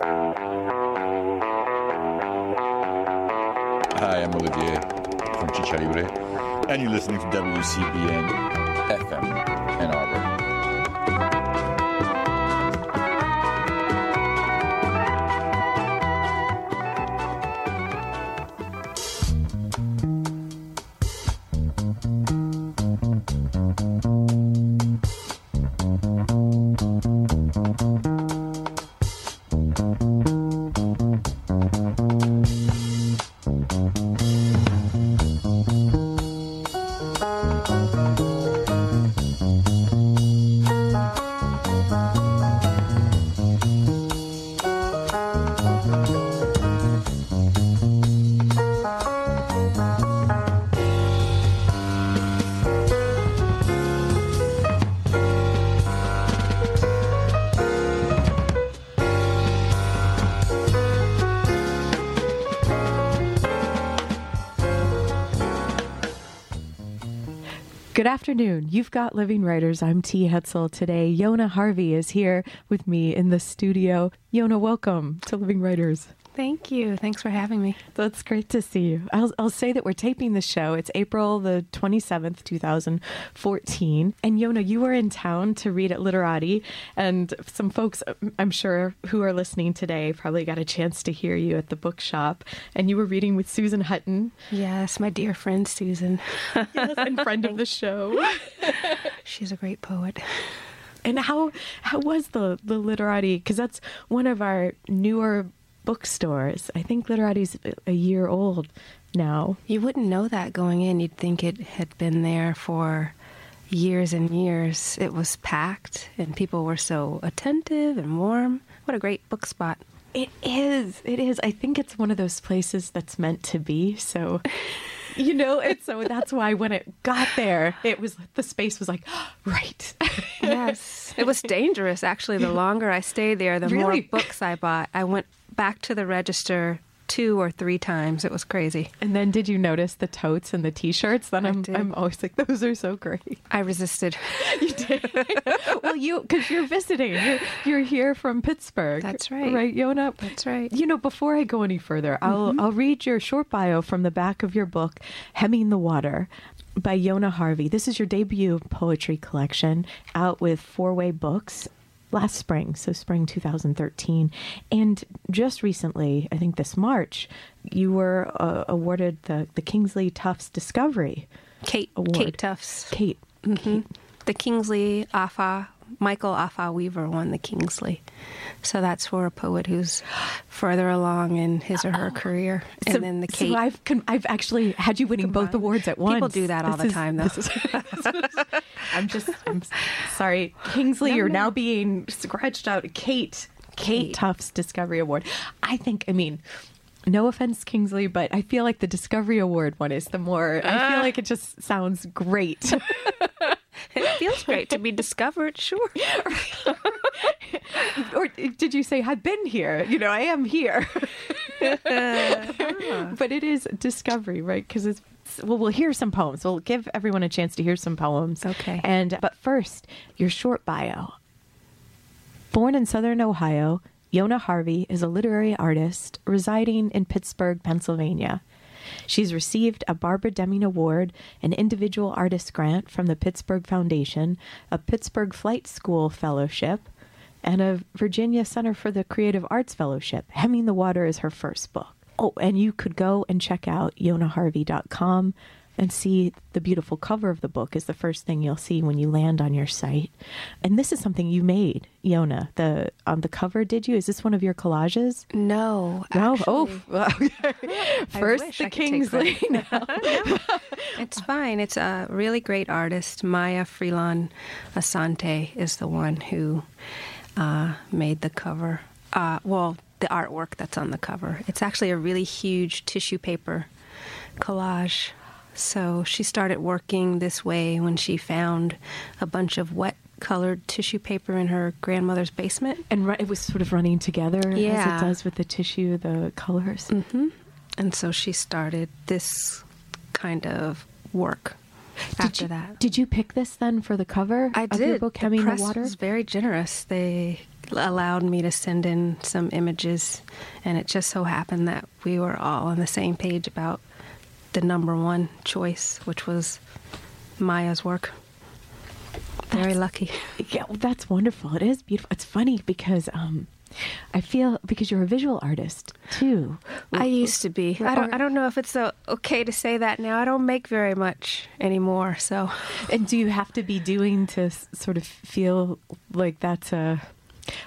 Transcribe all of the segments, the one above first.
Hi, I'm Olivier from Chicha Libre, and you're listening to WCBN FM Ann Arbor. Afternoon. You've got Living Writers. I'm T. Hetzel. Today, Yona Harvey is here with me in the studio. Yona, welcome to Living Writers. Thank you. Thanks for having me. That's great to see you. I'll, I'll say that we're taping the show. It's April the 27th, 2014. And Yona, you were in town to read at Literati. And some folks, I'm sure, who are listening today probably got a chance to hear you at the bookshop. And you were reading with Susan Hutton. Yes, my dear friend Susan. yes, and friend of the show. She's a great poet. And how how was the the Literati? Because that's one of our newer bookstores. I think Literati's a year old now. You wouldn't know that going in. You'd think it had been there for years and years. It was packed, and people were so attentive and warm. What a great book spot. It is. It is. I think it's one of those places that's meant to be. So, you know, and so that's why when it got there, it was the space was like, right. yes. It was dangerous, actually. The longer I stayed there, the Really? more books I bought. I went back to the register two or three times. It was crazy. And then did you notice the totes and the t-shirts? Then I'm. I'm always like those are so great. I resisted. You did. well, you cuz you're visiting. You're, you're here from Pittsburgh. That's right. Right, Yona? That's right. You know, before I go any further, I'll mm-hmm. I'll read your short bio from the back of your book, Hemming the Water, by Yona Harvey. This is your debut poetry collection, out with Four Way Books last spring, so spring 2013. And just recently, I think this March, you were uh, awarded the the Kingsley Tufts Discovery Kate, Award. Kate Tufts. Kate. hmm The Kingsley Afaa, Michael Afaa Weaver won the Kingsley. So that's for a poet who's further along in his or her career. And So- then the so Kate. I've con- I've actually had you winning both awards at once. People do that all This the is- time, though. is- I'm just I'm sorry, Kingsley. No, you're no. now being scratched out. Kate, Kate. Tufts Discovery Award. I think. I mean. No offense, Kingsley, but I feel like the Discovery Award one is the more. I Ah. feel like it just sounds great. it feels great to be discovered, sure. or did you say I've been here? You know, I am here. but it is discovery, right? Because it's well, we'll hear some poems. We'll give everyone a chance to hear some poems. Okay. And but first, your short bio. Born in Southern Ohio, Yona Harvey is a literary artist residing in Pittsburgh, Pennsylvania. She's received a Barbara Deming Award, an individual artist grant from the Pittsburgh Foundation, a Pittsburgh Flight School Fellowship, and a Virginia Center for the Creative Arts Fellowship. Hemming the Water is her first book. Oh, and you could go and check out yonaharvey.com and see the beautiful cover of the book is the first thing you'll see when you land on your site. And this is something you made, Yona. The on the cover, did you? Is this one of your collages? No. No. Oh, actually. well, first the I could take Kingsley. now. It's fine. It's a really great artist. Maya Freelon Asante is the one who uh, made the cover. Uh, well, the artwork that's on the cover. It's actually a really huge tissue paper collage. So she started working this way when she found a bunch of wet colored tissue paper in her grandmother's basement. And it was sort of running together as it does with the tissue, the colors. hmm And so she started this kind of work. after you, that. Did you pick this then for the cover I did. your book, the Hemming the, press Water? was very generous. They allowed me to send in some images, and it just so happened that we were all on the same page about the number one choice, which was Maya's work. Very That's- lucky. Yeah, well, that's wonderful. It is beautiful. It's funny because um, I feel because you're a visual artist too. I used to be. I don't. I don't know if it's uh okay to say that now. I don't make very much anymore. So And do you have to be doing to sort of feel like that's a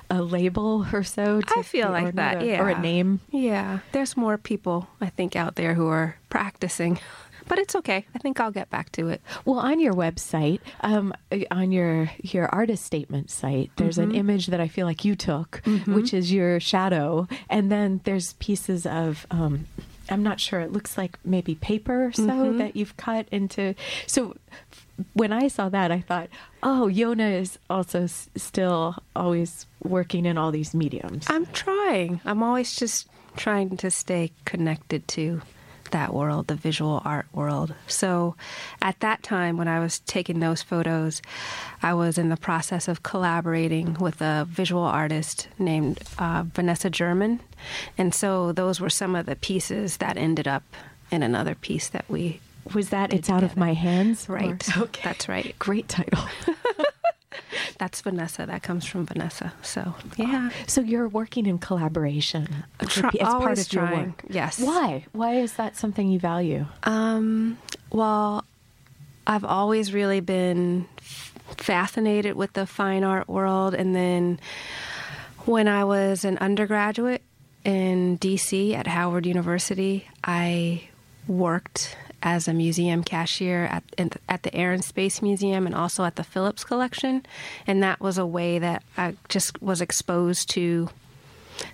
a label or so? To I feel or like that. a- yeah. or a name. Yeah. There's more people I think out there who are practicing, but it's okay. I think I'll get back to it. Well, on your website, um, on your your artist statement site, there's Mm-hmm. an image that I feel like you took, which is your shadow, and then there's pieces of. Um, I'm not sure. It looks like maybe paper or so Mm-hmm. that you've cut into. So when I saw that, I thought, oh, Yona is also s- still always working in all these mediums. I'm trying. I'm always just trying to stay connected to that world, the visual art world. So at that time, when I was taking those photos, I was in the process of collaborating with a visual artist named uh, Vanessa German. And so those were some of the pieces that ended up in another piece that we. Was that it's out of my hands? or- Right. okay. That's right. Great title. That's Vanessa. That comes from Vanessa. So, yeah. So you're working in collaboration. Try- as part of your trying, work. yes. Why? Why is that something you value? Um, well, I've always really been fascinated with the fine art world. And then when I was an undergraduate in DC at Howard University, I worked as a museum cashier at, at the Air and Space Museum and also at the Phillips Collection. And that was a way that I just was exposed to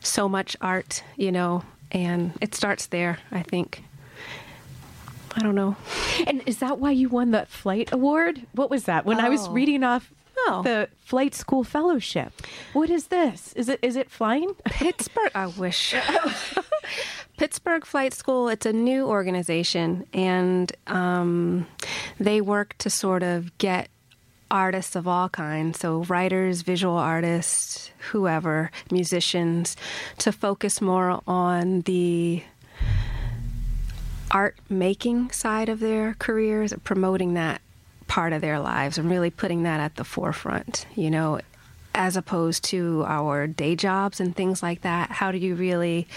so much art, you know, and it starts there, I think. I don't know. And is that why you won the flight award? What was that? When I was Oh. reading off Oh. the flight school fellowship. What is this? Is it is it flying? Pittsburgh, I wish. Pittsburgh Flight School, it's a new organization, and um, they work to sort of get artists of all kinds so writers, visual artists, whoever, musicians to focus more on the art making side of their careers, promoting that part of their lives and really putting that at the forefront, you know, as opposed to our day jobs and things like that. How do you really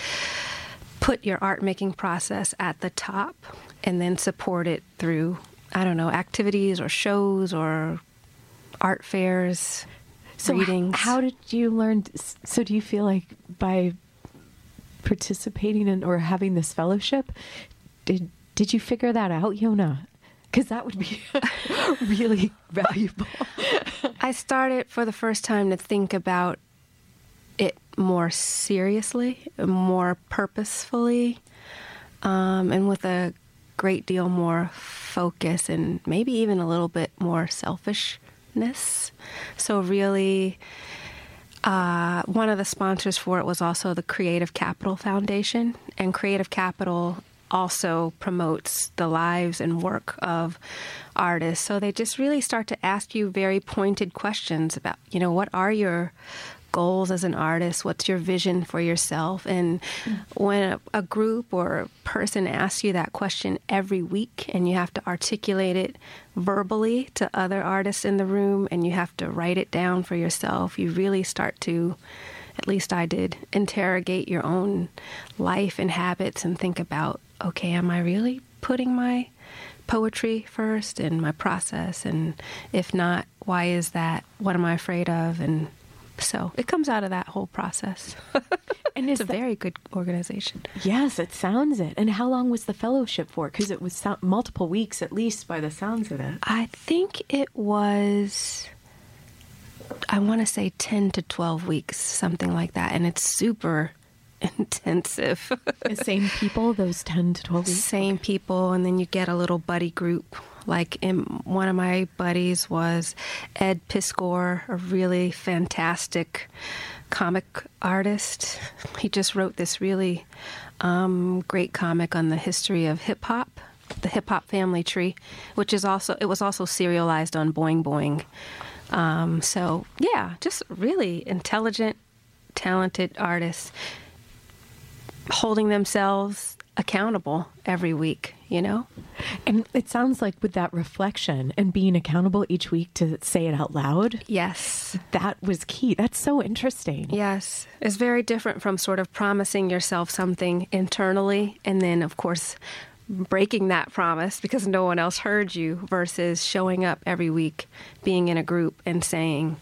put your art making process at the top and then support it through, I don't know, activities or shows or art fairs, So readings? how did you learn? So do you feel like by participating in or having this fellowship, did did you figure that out, Yona? Because that would be really valuable. I started for the first time to think about more seriously, more purposefully, um, and with a great deal more focus and maybe even a little bit more selfishness. So, really, uh, one of the sponsors for it was also the Creative Capital Foundation, and Creative Capital also promotes the lives and work of artists. So they just really start to ask you very pointed questions about, you know, what are your goals as an artist? What's your vision for yourself? And when a, a group or a person asks you that question every week and you have to articulate it verbally to other artists in the room and you have to write it down for yourself, you really start to at least I did, interrogate your own life and habits and think about, okay, am I really putting my poetry first in my process? And if not, why is that? What am I afraid of? And so it comes out of that whole process. And it's a that- very good organization. Yes, it sounds it. And how long was the fellowship for? Because it was so- multiple weeks at least by the sounds of it. I think it was, I want to say 10 to 12 weeks, something like that. And it's super intensive. The same people, those 10 to 12 weeks? same people and then you get a little buddy group like in, one of my buddies was ed piskor a really fantastic comic artist he just wrote this really um, great comic on the history of hip-hop the hip hop family tree, which is also it was also serialized on Boing Boing. Um, so yeah, just really intelligent, talented artists holding themselves accountable every week. You know, And it sounds like with that reflection and being accountable each week to say it out loud, yes, that was key. That's so interesting. Yes, it's very different from sort of promising yourself something internally and then, of course, breaking that promise because no one else heard you versus showing up every week, being in a group and saying,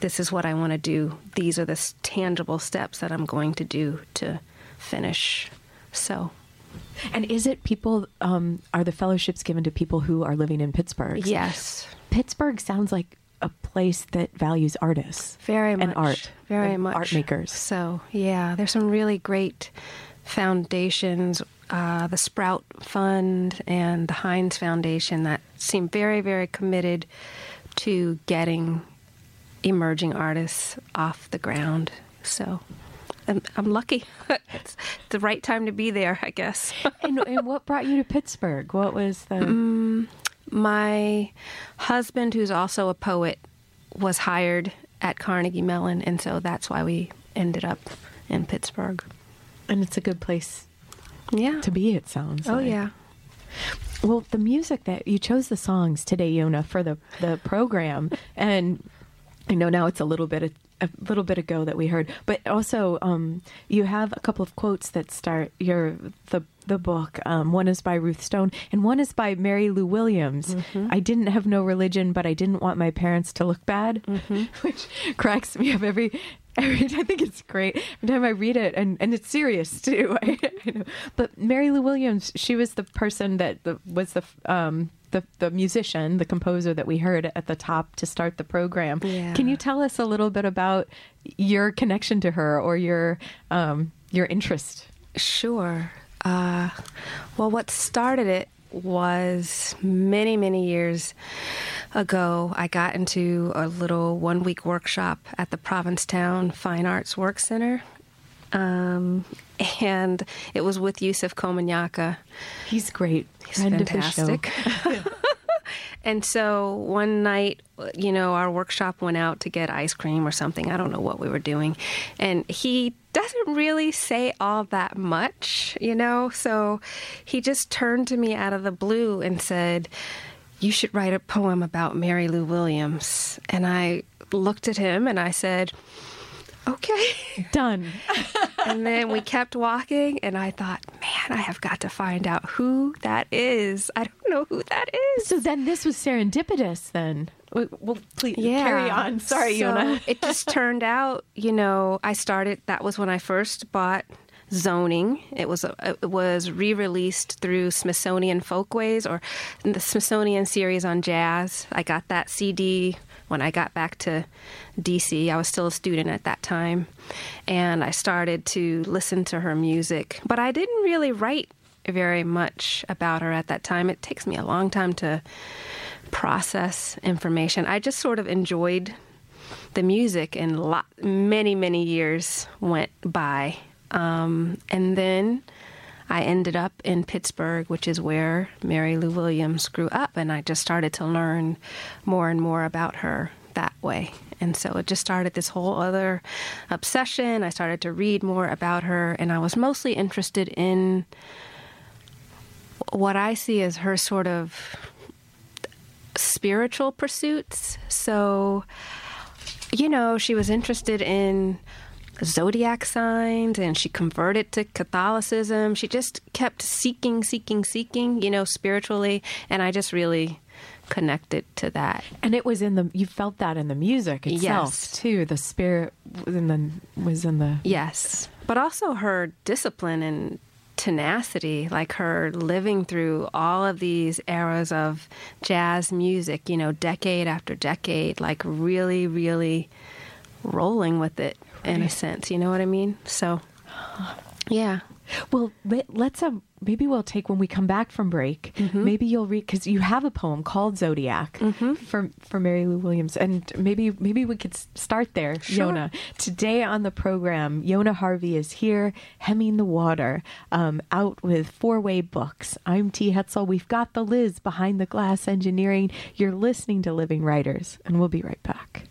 This is what I want to do. These are the tangible steps that I'm going to do to finish. So, And is it people, um, are the fellowships given to people who are living in Pittsburgh? yes, Pittsburgh sounds like a place that values artists. very much. And art. Very and much. Art makers. So, yeah, there's some really great foundations, uh, the Sprout Fund and the Heinz Foundation, that seem very, very committed to getting emerging artists off the ground. So, I'm, I'm lucky. it's the right time to be there, I guess. and, and what brought you to Pittsburgh? What was the. Mm. My husband, who's also a poet, was hired at Carnegie Mellon, and so that's why we ended up in Pittsburgh. And it's a good place Yeah. to be, it sounds oh like. yeah. Well, the music that you chose the songs today, Yona, for the the program, and I know now it's a little bit a little bit ago that we heard, but also um, you have a couple of quotes that start your the the book. Um, one is by Ruth Stone, and one is by Mary Lou Williams. I didn't have no religion, but I didn't want my parents to look bad, which cracks me up every. Every, I think it's great every time I read it, and, and it's serious too. I, I. But Mary Lou Williams, she was the person that the, was the um, the the musician, the composer that we heard at the top to start the program. Yeah. Can you tell us a little bit about your connection to her or your um, your interest? Sure. Uh, well, what started it was many, many years ago. I got into a little one week workshop at the Provincetown Fine Arts Work Center. Um, and it was with Yusef Komunyakaa. He's great. He's Friend of the show. fantastic. and so one night, you know, our workshop went out to get ice cream or something. I don't know what we were doing. And he doesn't really say all that much, you know? So he just turned to me out of the blue and said, You should write a poem about Mary Lou Williams. And I looked at him and I said, Okay Done. and then we kept walking, and I thought, man, I have got to find out who that is. I don't know who that is. So then this was serendipitous. Then well, well, please Yeah. carry on. Sorry, so Yona. it just turned out, you know, I started. That was when I first bought zoning. It was it was re-released through Smithsonian Folkways or the Smithsonian series on jazz. I got that CD when I got back to DC. I was still a student at that time, and I started to listen to her music. But I didn't really write very much about her at that time. It takes me a long time to process information. I just sort of enjoyed the music, and lot, many, many years went by. Um, and then I ended up in Pittsburgh, which is where Mary Lou Williams grew up, and I just started to learn more and more about her that way. And so it just started this whole other obsession. I started to read more about her, and I was mostly interested in what I see as her sort of spiritual pursuits. So, you know, she was interested in zodiac signs and she converted to Catholicism. She just kept seeking, seeking, seeking, you know, spiritually. And I just really connected to that. And it was in the you felt that in the music itself Yes. too. The spirit was in the was in the Yes. But also her discipline and tenacity, like her living through all of these eras of jazz music, you know, decade after decade, like really, really rolling with it in a sense. You know what I mean? So, yeah. Well, let, let's uh, maybe we'll take when we come back from break. Mm-hmm. Maybe you'll read because you have a poem called Zodiac Mm-hmm. for for Mary Lou Williams, and maybe maybe we could start there, Sure. Yona. Today on the program, Yona Harvey is here, hemming the water, um, out with four way books. I'm T Hetzel. We've got the Liz behind the glass engineering. You're listening to Living Writers, and we'll be right back.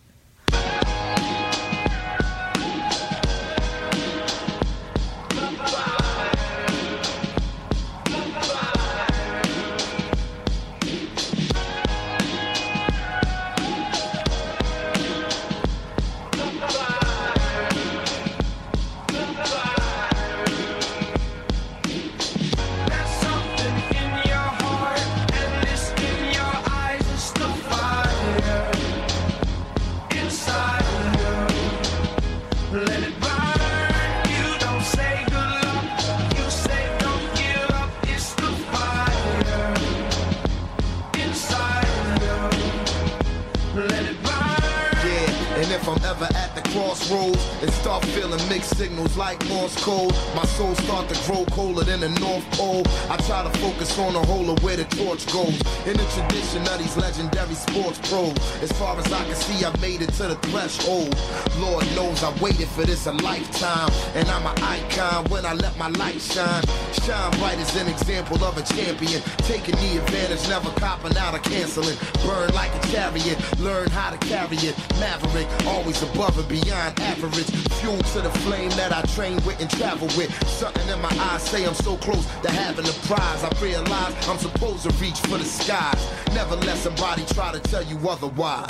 Like Morse code, my soul start to grow colder than the North Pole. I try to focus on the whole of where the torch goes. In the tradition of these legendary sports pros, as far as I can see, I've made it to the threshold. Lord knows I waited for this a lifetime, and I'm an icon when I let my light shine. Shine bright as an example of a champion, taking the advantage, never copping out or canceling. Burn like a chariot, learn how to carry it. Maverick, always above and beyond average. Fuel to the flame that I train with and travel with. Something in my eyes say I'm so close to having a prize. I realize I'm supposed to reach for the skies. Never let somebody try to tell you otherwise.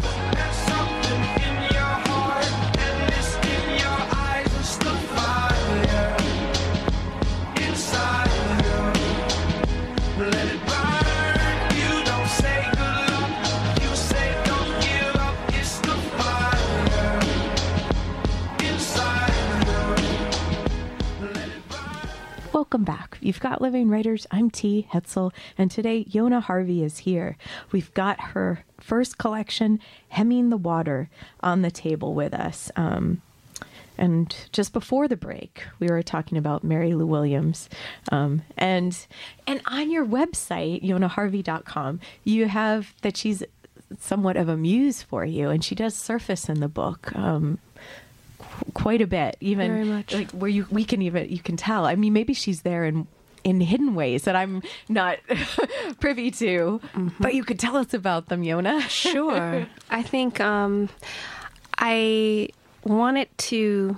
Welcome back. You've got Living Writers. I'm T. Hetzel, and today Yona Harvey is here. We've got her first collection, Hemming the Water, on the table with us. Um, and just before the break, we were talking about Mary Lou Williams. Um, and and on your website, yonaharvey.com, you have that she's somewhat of a muse for you, and she does surface in the book. Um, quite a bit even Very much. like where you we can even you can tell i mean maybe she's there in in hidden ways that i'm not privy to but you could tell us about them yona Sure. I think um, I wanted to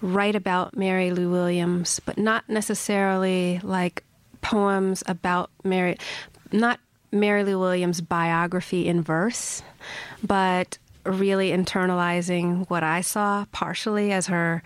write about Mary Lou Williams, but not necessarily like poems about Mary, not Mary Lou Williams' biography in verse, but really internalizing what I saw partially as her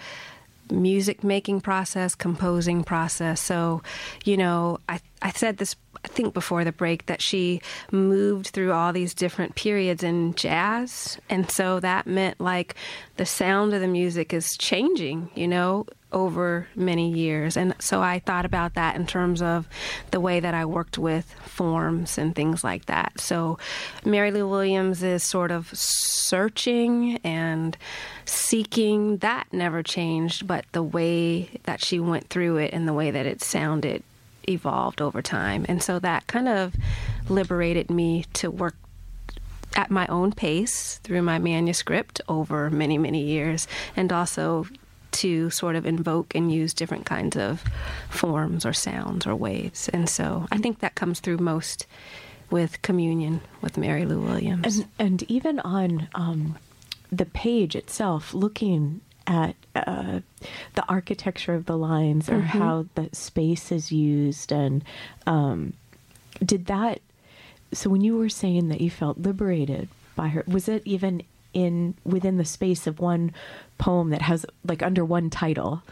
music making process, composing process. So, you know, I I said this I think before the break that she moved through all these different periods in jazz, and so that meant like the sound of the music is changing, you know, over many years. And so I thought about that in terms of the way that I worked with forms and things like that. So Mary Lou Williams is sort of searching and seeking. That never changed, but the way that she went through it and the way that it sounded evolved over time. And so that kind of liberated me to work at my own pace through my manuscript over many, many years, and also to sort of invoke and use different kinds of forms or sounds or waves. And so I think that comes through most with communion with Mary Lou Williams. and and even on um the page itself looking at uh, the architecture of the lines or how the space is used and um, did that so when you were saying that you felt liberated by her was it even in within the space of one poem that has like under one title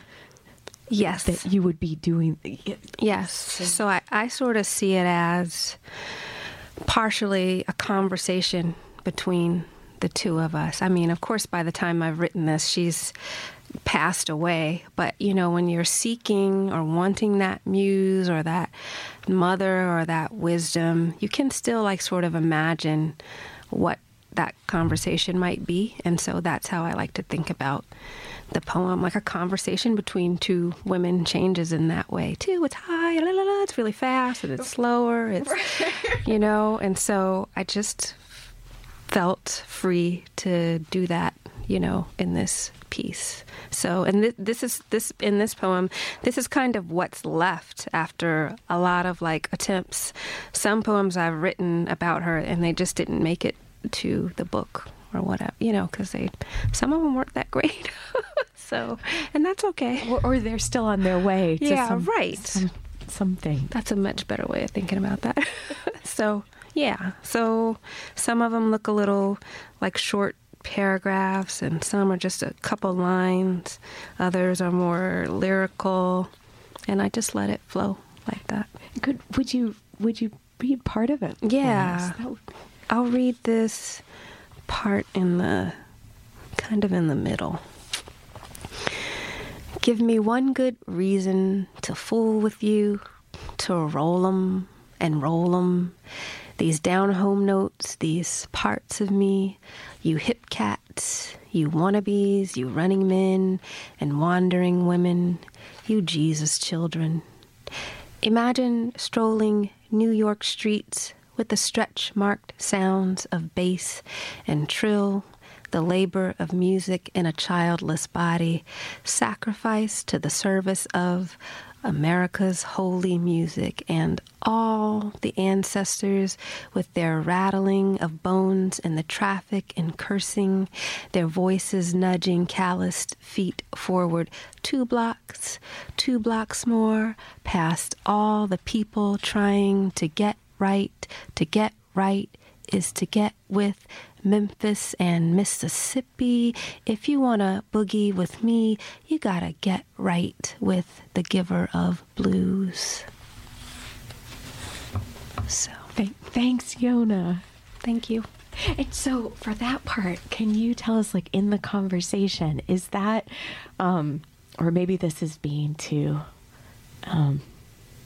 yes. that you would be doing Yes. So I, I sort of see it as partially a conversation between the two of us. I mean, of course, by the time I've written this, she's passed away. But, you know, when you're seeking or wanting that muse or that mother or that wisdom, you can still, like, sort of imagine what that conversation might be. And so that's how I like to think about the poem, like a conversation between two women, changes in that way too. It's high, la, la, la, it's really fast, and it's slower. It's you know, and so I just felt free to do that, you know, in this piece. So, and th- this is this in this poem, this is kind of what's left after a lot of like attempts. Some poems I've written about her, and they just didn't make it to the book or whatever, you know, because they some of them weren't that great. so, and that's okay. Or, or they're still on their way to Yeah, some, right. some, something. That's a much better way of thinking about that. so, yeah. So, some of them look a little like short paragraphs, and some are just a couple lines. Others are more lyrical, and I just let it flow like that. Could would you would you read part of it? Yeah. would- I'll read this part in the kind of in the middle. Give me one good reason to fool with you, to roll 'em and roll 'em. These down home notes, these parts of me, you hip cats, you wannabes, you running men and wandering women, you Jesus children. Imagine strolling New York streets with the stretch marked sounds of bass and trill, the labor of music in a childless body, sacrificed to the service of America's holy music, and all the ancestors with their rattling of bones and the traffic and cursing, their voices nudging calloused feet forward two blocks, two blocks more, past all the people trying to get right, to get right is to get with Memphis and Mississippi. If you want to boogie with me, you gotta get right with the giver of blues. So, Thank, thanks, Yona. thank you. And so for that part, can you tell us like in the conversation, is that um or maybe this is being too um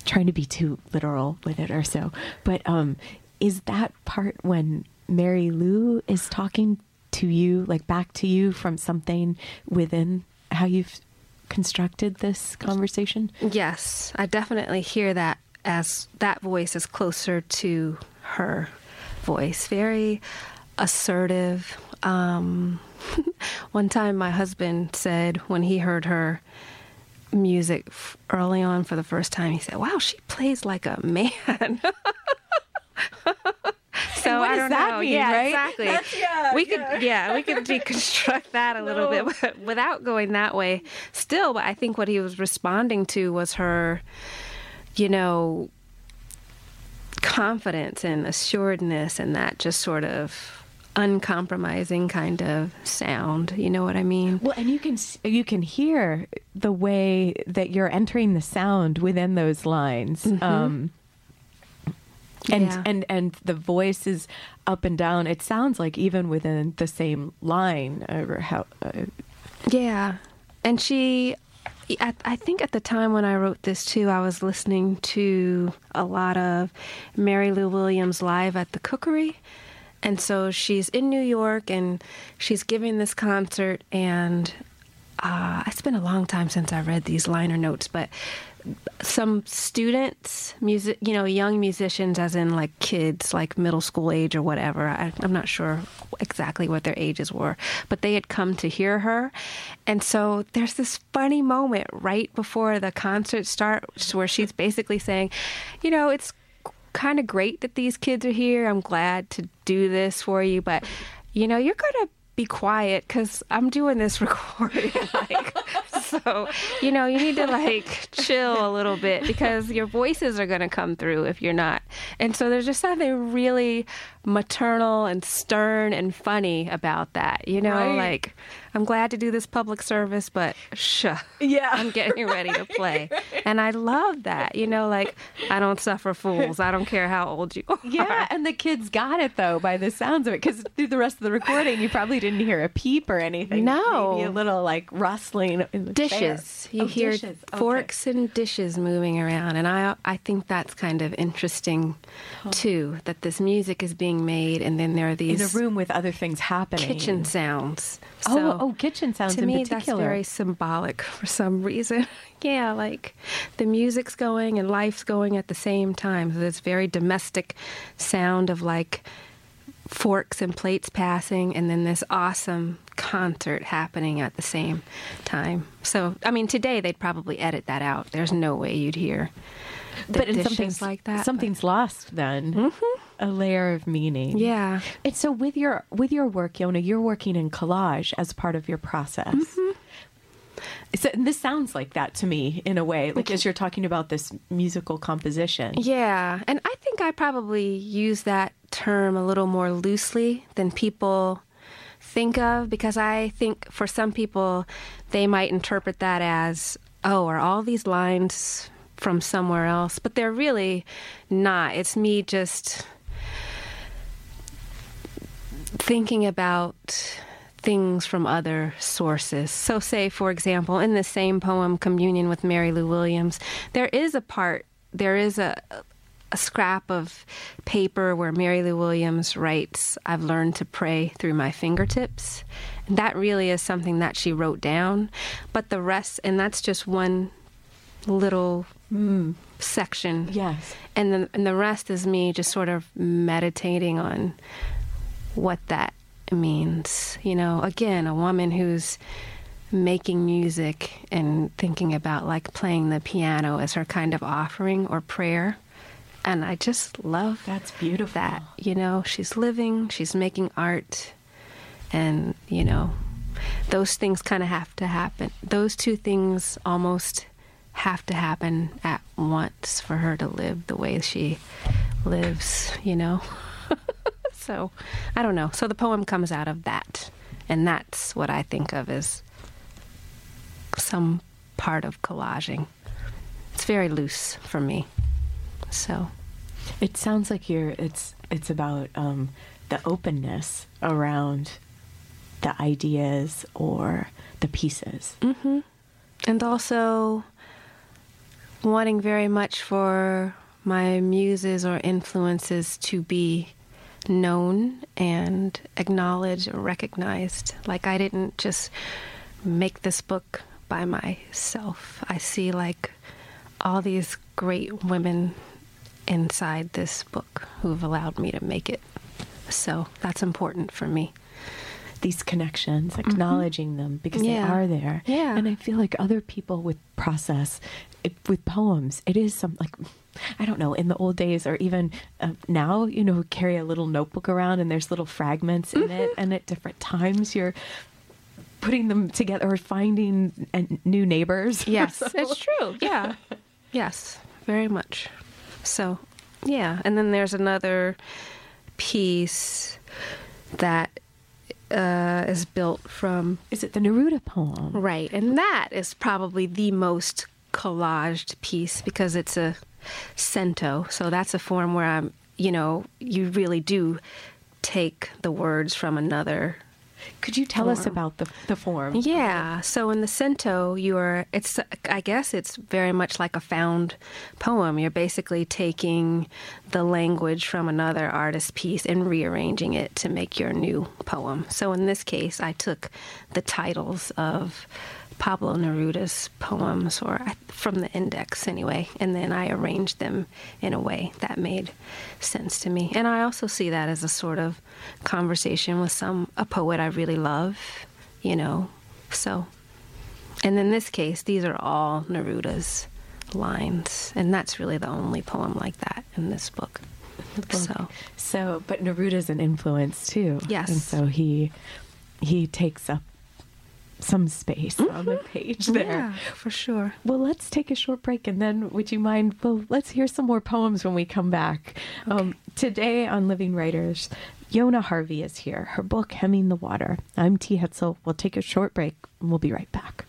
trying to be too literal with it or so, but um is that part when Mary Lou is talking to you, like back to you from something within how you've constructed this conversation? Yes, I definitely hear that as that voice is closer to her voice. Very assertive. Um, one time, my husband said when he heard her music early on for the first time, he said, "Wow, she plays like a man." So what I don't that know. mean, yeah, right? exactly. That's- yeah, we could, yeah, we could deconstruct that a little bit, but without going that way. Still, but I think what he was responding to was her, you know, confidence and assuredness, and that just sort of uncompromising kind of sound. You know what I mean? Well, and you can s- you can hear the way that you're entering the sound within those lines. Um, and Yeah. and and the voice is up and down. It sounds like even within the same line or how uh, Yeah. And she, at, I think at the time when I wrote this too, I was listening to a lot of Mary Lou Williams live at the Cookery. And so she's in New York and she's giving this concert. And uh, it's been a long time since I read these liner notes, but some students, music, you know, young musicians, as in like kids, like middle school age or whatever. I, I'm not sure exactly what their ages were, but they had come to hear her, and so there's this funny moment right before the concert starts where she's basically saying, you know, it's kind of great that these kids are here. I'm glad to do this for you, but you know, you're gonna be quiet because I'm doing this recording. like, so, you know, you need to like chill a little bit because your voices are going to come through if you're not. And so there's just something really maternal and stern and funny about that. You know, Right. like, I'm glad to do this public service, but shh. Yeah. I'm getting ready to play. And I love that. You know, like, I don't suffer fools. I don't care how old you are. yeah, and the kids got it though by the sounds of it because through the rest of the recording you probably didn't hear a peep or anything. No. maybe a little like rustling. in the- dishes. Fair. You Oh, hear dishes. Okay. forks and dishes moving around, and I I think that's kind of interesting too. That this music is being made, and then there are these in a room with other things happening. kitchen sounds. Oh, So oh, kitchen sounds to me particular. that's very symbolic for some reason. yeah, like the music's going and life's going at the same time. So this very domestic sound of like forks and plates passing, and then this awesome concert happening at the same time. So, I mean, today they'd probably edit that out. There's no way you'd hear. The but something's like that. but- something's lost then. Mm-hmm. A layer of meaning. yeah. And so with your with your work, Yona, you're working in collage as part of your process. Mm-hmm. So, and this sounds like that to me in a way, like as you're talking about this musical composition. Yeah, and I think I probably use that term a little more loosely than people think of because I think for some people they might interpret that as, oh, are all these lines from somewhere else? But they're really not. It's me just thinking about things from other sources. So, say, for example, in the same poem, Communion with Mary Lou Williams, there is a part, there is a, a scrap of paper where Mary Lou Williams writes, I've learned to pray through my fingertips. And that really is something that she wrote down. But the rest, and that's just one little mm. section Yes. and the and the rest is me just sort of meditating on what that means. You know, again, a woman who's making music and thinking about like playing the piano as her kind of offering or prayer. And I just love That's beautiful. that. You know, she's living, she's making art, and, you know, those things kind of have to happen. Those two things almost have to happen at once for her to live the way she lives, you know? so, I don't know. So the poem comes out of that. And that's what I think of as some part of collaging. It's very loose for me. So, It sounds like you're it's it's about um, the openness around the ideas or the pieces. Mm-hmm. And also wanting very much for my muses or influences to be known and acknowledged recognized. Like I didn't just make this book by myself. I see like all these great women inside this book who've allowed me to make it. So that's important for me. These connections, acknowledging them because Yeah. they are there. Yeah. And I feel like other people with process, it, with poems, it is some like, I don't know, in the old days or even uh, now, you know, carry a little notebook around and there's little fragments in it. And at different times you're putting them together or finding new neighbors. Yes, it's true. Yeah. Yes, very much. So, yeah. And then there's another piece that uh, is built from Is it the Neruda poem? Right. And that is probably the most collaged piece because it's a cento. So that's a form where I'm, you know, you really do take the words from another Could you tell us about the the form? yeah. So in the cento, you are. It's. I guess it's very much like a found poem. You're basically taking the language from another artist's piece and rearranging it to make your new poem. So in this case, I took the titles of Pablo Neruda's poems, or from the index anyway, and then I arranged them in a way that made sense to me. And I also see that as a sort of conversation with some a poet I really love, you know. So, and in this case, these are all Neruda's lines, and that's really the only poem like that in this book. So, So, but Neruda's an influence too. Yes. And so he he takes up some space on the page there. yeah, for sure. Well, let's take a short break and then would you mind? Well, let's hear some more poems when we come back. Um, today on Living Writers, Yona Harvey is here. Her book, Hemming the Water. I'm T. Hetzel. We'll take a short break and we'll be right back.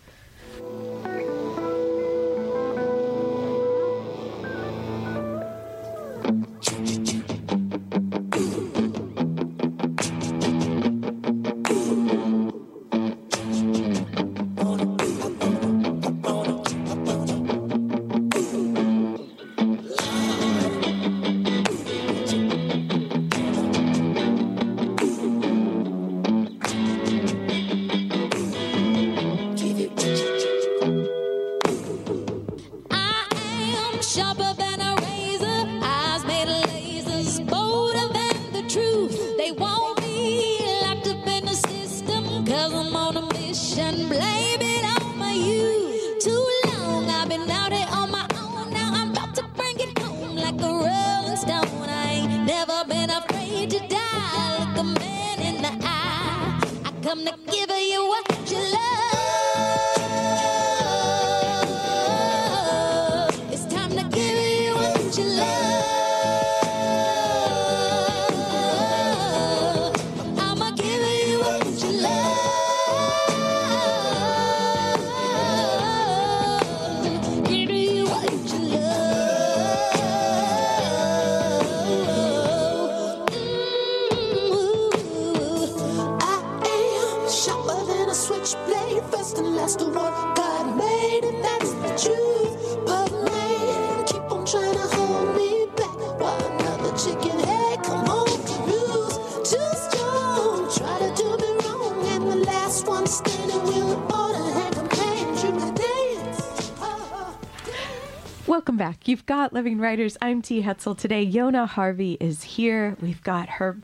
You've got Living Writers. I'm T. Hetzel. Today, Yona Harvey is here. We've got her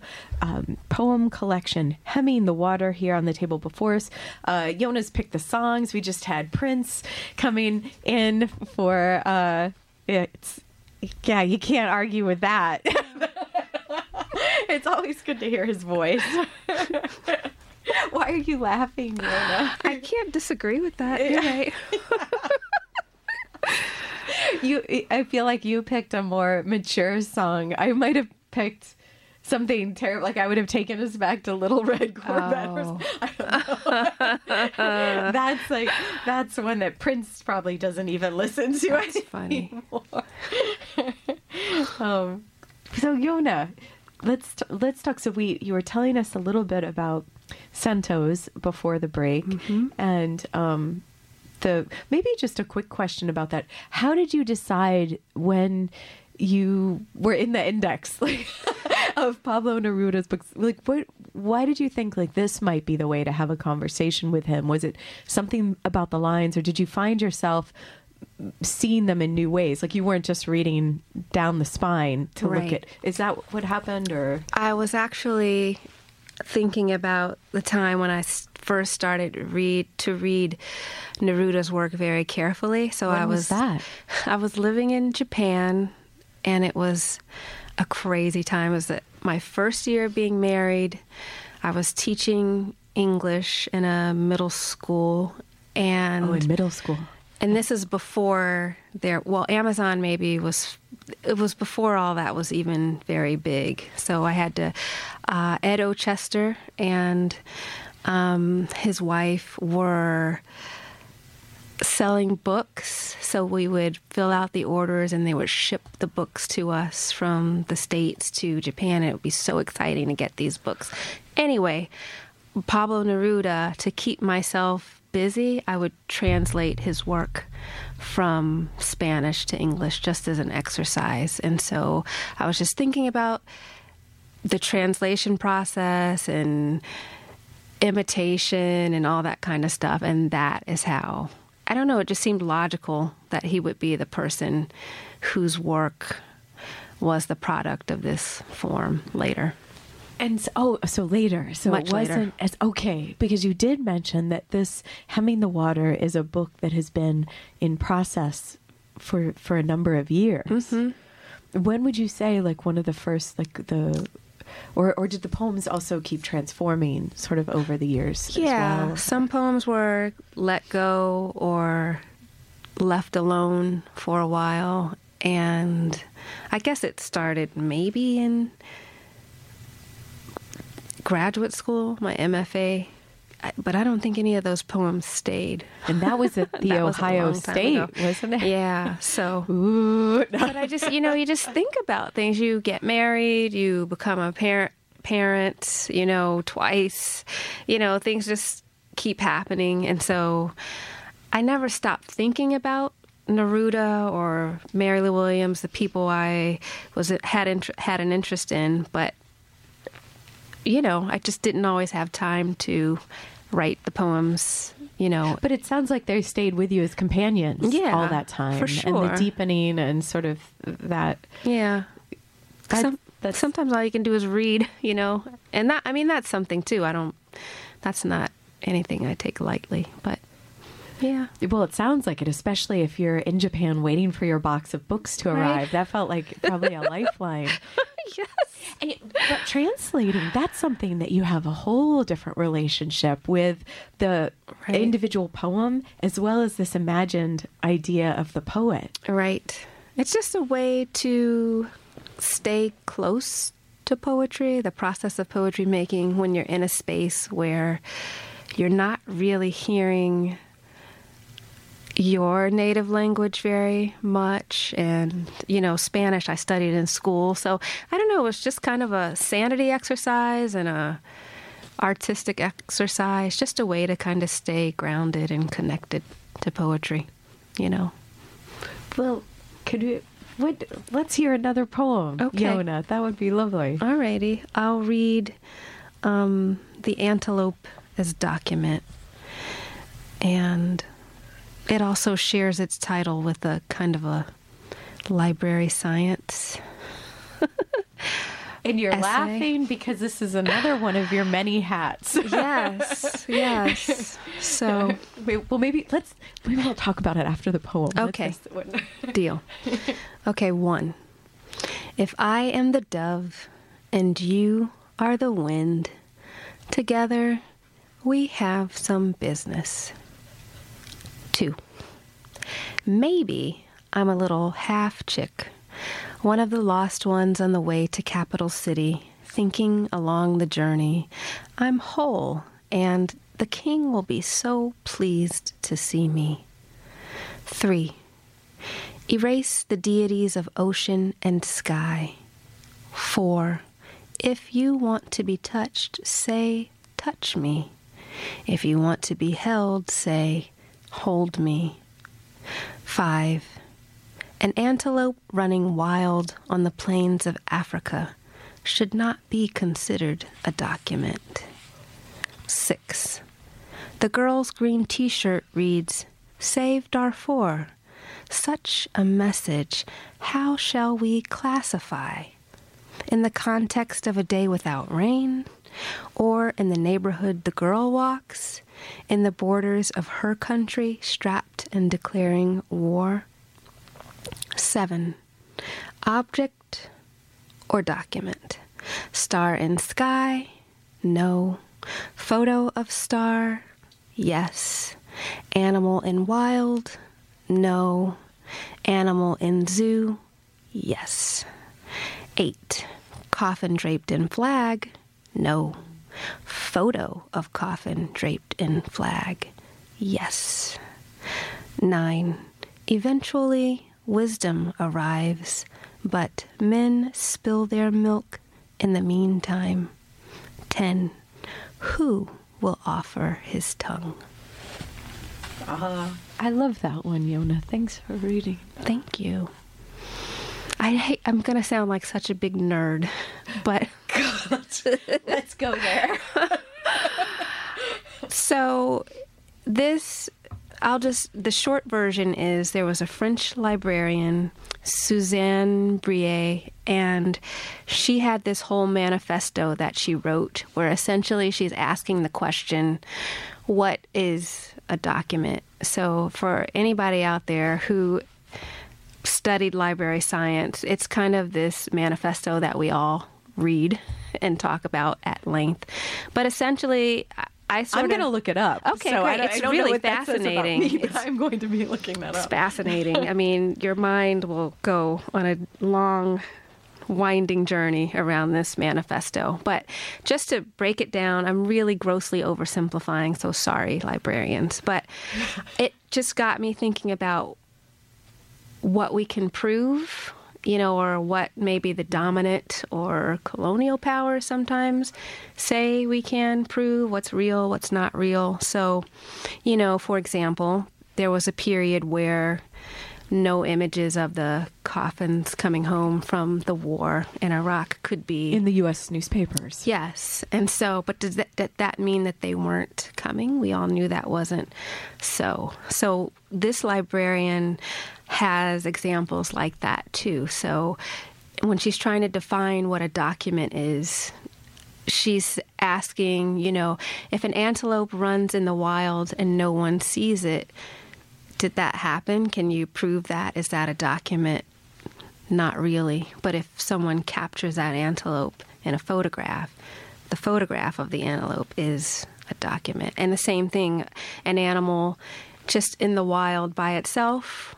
um, poem collection, Hemming the Water, here on the table before us. Uh, Yona's picked the songs. We just had Prince coming in for. Uh, it's yeah, you can't argue with that. it's always good to hear his voice. Why are you laughing, Yona? I can't disagree with that. You're right. You i feel like you picked a more mature song i might have picked something terrible like i would have taken us back to little red corvette or Oh. don't know. that's like that's one that prince probably doesn't even listen to That's funny. anymore. um so yona let's t- let's talk so we you were telling us a little bit about Santos before the break Mm-hmm. and um the maybe just a quick question about that. How did you decide when you were in the index like, of Pablo Neruda's books? Like, what? Why did you think like this might be the way to have a conversation with him? Was it something about the lines, or did you find yourself seeing them in new ways? Like you weren't just reading down the spine to look at. Is that what happened, or? I was actually thinking about the time when I first started read to read Neruda's work very carefully. So When I was was that? I was living in Japan, and it was a crazy time. It was the, my first year of being married. I was teaching English in a middle school, and Oh, in middle school. and this is before there well amazon maybe was it was before all that was even very big. So i had to uh, ed ochester and um, his wife were selling books. So we would fill out the orders and they would ship the books to us from the states to japan. It would be so exciting to get these books. Anyway pablo neruda to keep myself busy i would translate his work from spanish to english just as an exercise and so i was just thinking about the translation process and imitation and all that kind of stuff. And that is how, I don't know, it just seemed logical that he would be the person whose work was the product of this form later. And so, oh, so later. So Much it wasn't as okay because you did mention that this Hemming the Water is a book that has been in process for for a number of years. Mm-hmm. When would you say like one of the first like the or or did the poems also keep transforming sort of over the years? as Yeah, well? some poems were let go or left alone for a while. And I guess it started maybe in graduate school, my MFA. I- But I don't think any of those poems stayed. And that was at the Ohio State, ago. wasn't it? Yeah. So Ooh, no. but I just, you know, you just think about things. You get married, you become a parent, parent, you know, twice. You know, things just keep happening, and so I never stopped thinking about Neruda or Mary Lou Williams, the people I was had had an interest in, but you know, I just didn't always have time to write the poems. You know, But it sounds like they stayed with you as companions Yeah, all that time. for sure. And the deepening and sort of that. Yeah. That- Some, that's- sometimes all you can do is read, you know, and that I mean that's something too. I don't. That's not anything I take lightly. But yeah, Well, it sounds like it, especially if you're in Japan waiting for your box of books to Right. arrive. That felt like probably a lifeline. yes, And it- but translating, that's something that you have a whole different relationship with the Right. individual poem as well as this imagined idea of the poet. right. It's just a way to stay close to poetry, the process of poetry making when you're in a space where you're not really hearing your native language very much and you know spanish i studied in school so i don't know it was just kind of a sanity exercise and a artistic exercise just a way to kind of stay grounded and connected to poetry you know Well, could we? What? Let's hear another poem, Okay. Yona. That would be lovely. Alrighty, I'll read um, The Antelope as Document. And it also shares its title with a kind of a library science. And you're Essay. laughing because this is another one of your many hats. Yes, yes. So, Wait, well, maybe let's maybe we'll talk about it after the poem. Okay. deal. Okay, one. If I am the dove and you are the wind, together we have some business. Two. Maybe I'm a little half chick, one of the lost ones on the way to Capital City, thinking along the journey, I'm whole and the king will be so pleased to see me. Three. Erase the deities of ocean and sky. 4. If you want to be touched, say, touch me. If you want to be held, say, hold me. 5. An antelope running wild on the plains of Africa should not be considered a document. 6. The girl's green t shirt reads, Save Darfur. Such a message, how shall we classify? In the context of a day without rain? Or in the neighborhood the girl walks? In the borders of her country, strapped and declaring war? 7. Object or document? Star in sky? No. Photo of star? Yes. Animal in wild? No. Animal in zoo? Yes. 8. Coffin draped in flag? No. Photo of coffin draped in flag? Yes. 9. Eventually, wisdom arrives, but men spill their milk in the meantime. 10. Who will offer his tongue? Ah. I love that one, Yona. Thanks for reading. Thank you. I hate, I'm going to sound like such a big nerd, but Let's go there. so this I'll just the short version is there was a French librarian Suzanne Briet and she had this whole manifesto that she wrote where essentially she's asking the question what is a document so for anybody out there who studied library science, it's kind of this manifesto that we all read and talk about at length. But essentially, I- I sort I'm of going to look it up. Okay, so great. It's really know what that says about fascinating. me, It's- I'm going to be looking that It's up. fascinating. I mean, your mind will go on a long, winding journey around this manifesto. But just to break it down, I'm really grossly oversimplifying, so sorry, librarians. But it just got me thinking about what we can prove, you know, or what maybe the dominant or colonial powers sometimes say we can prove what's real, what's not real. So, you know, for example, there was a period where no images of the coffins coming home from the war in Iraq could be In the U.S. newspapers. Yes. And so, but does that, that, that mean that they weren't coming? We all knew that wasn't so. So, this librarian has examples like that too. So, when she's trying to define what a document is, she's asking, you know, if an antelope runs in the wild and no one sees it, did that happen? Can you prove that? Is that a document? Not really. But if someone captures that antelope in a photograph, the photograph of the antelope is a document. And the same thing, an animal just in the wild by itself,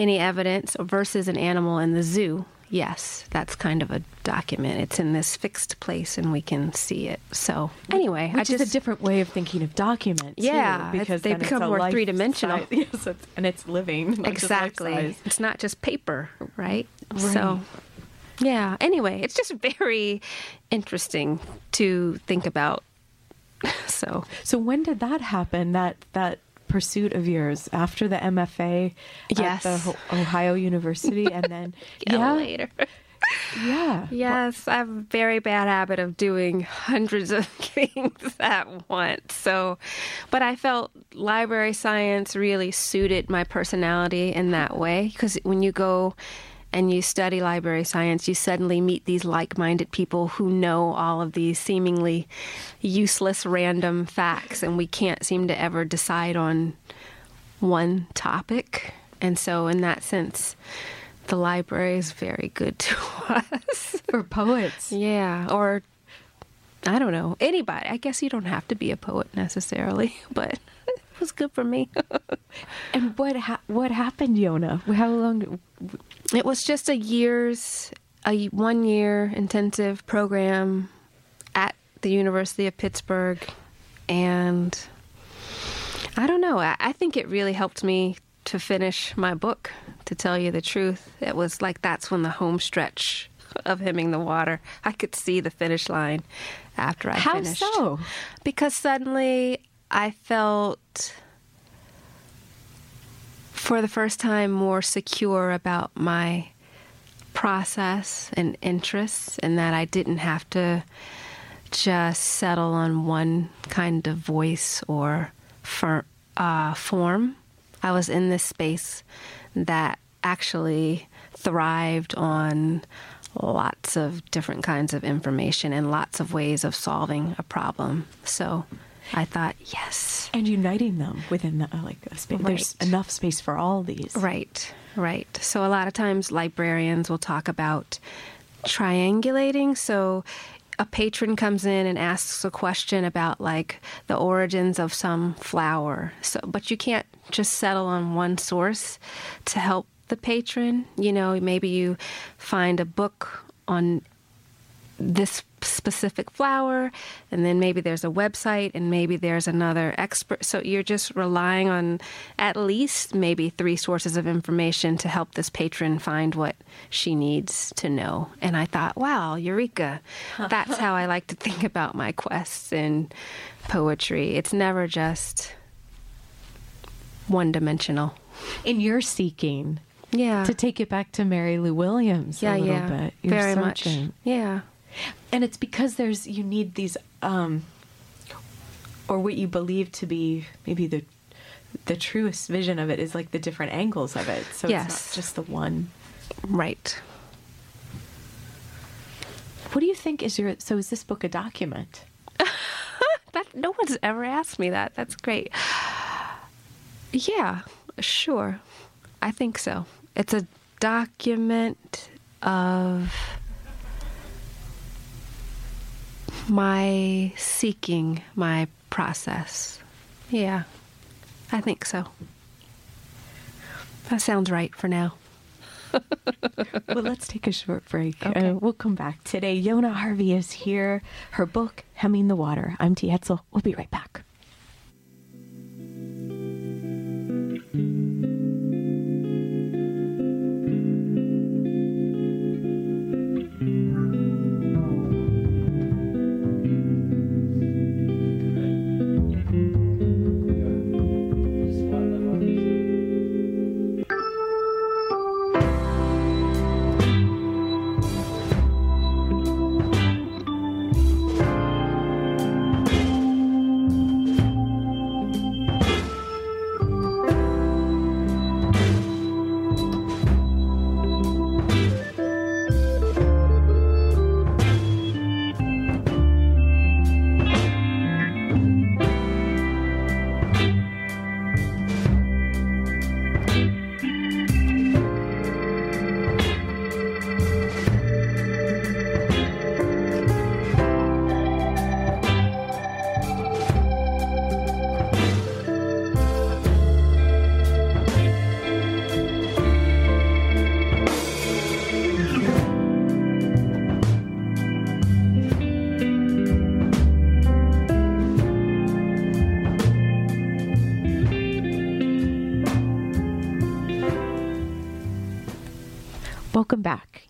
any evidence versus an animal in the zoo. Yes, that's kind of a document. It's in this fixed place and we can see it. So, anyway, Which I just is a different way of thinking of document. too, Yeah, it's- because they become more three-dimensional. Yes, and it's living. not just life exactly. It's not just paper, right? Right. So, yeah. Anyway, it's just very interesting to think about. So, So when did that happen? That that pursuit of yours after the MFA Yes. at the Ohio University, and then yeah, later. yeah, Yes, I have a very bad habit of doing hundreds of things at once. So, but I felt library science really suited my personality in that way because when you go and you study library science, you suddenly meet these like minded people who know all of these seemingly useless random facts, and we can't seem to ever decide on one topic. And so, in that sense, the library is very good to us. for poets. yeah, or I don't know, anybody. I guess you don't have to be a poet necessarily, but was good for me. And what ha- what happened, Yona? How long? it was just a year's, a one year intensive program at the University of Pittsburgh. And I don't know, I, I think it really helped me to finish my book, to tell you the truth. It was like that's when the home stretch of hemming the water, I could see the finish line after I How finished. so? Because suddenly I felt for the first time more secure about my process and interests and that I didn't have to just settle on one kind of voice or uh, form. I was in this space that actually thrived on lots of different kinds of information and lots of ways of solving a problem. So I thought, yes. And uniting them within the, uh, like a space. There's enough space for all these. Right, right. So a lot of times librarians will talk about triangulating. So a patron comes in and asks a question about like the origins of some flower. So but you can't just settle on one source to help the patron. You know, maybe you find a book on this specific flower and then maybe there's a website and maybe there's another expert. So you're just relying on at least maybe three sources of information to help this patron find what she needs to know. And i thought wow eureka. That's how i like to think about my quests in poetry. It's never just one dimensional In your seeking, yeah. to take it back to Mary Lou Williams yeah a little yeah. bit. You're very much. yeah and it's because there's you need these um or what you believe to be maybe the the truest vision of it is like the different angles of it so Yes. it's not just the one right what do you think is your so is this book a document That no one's ever asked me that. That's great. Yeah, sure. I think so. It's a document of my seeking, my process. Yeah, I think so. That sounds right for now. well let's take a short break Okay. uh, we'll come back today yona harvey is here her book hemming the water i'm t hetzel we'll be right back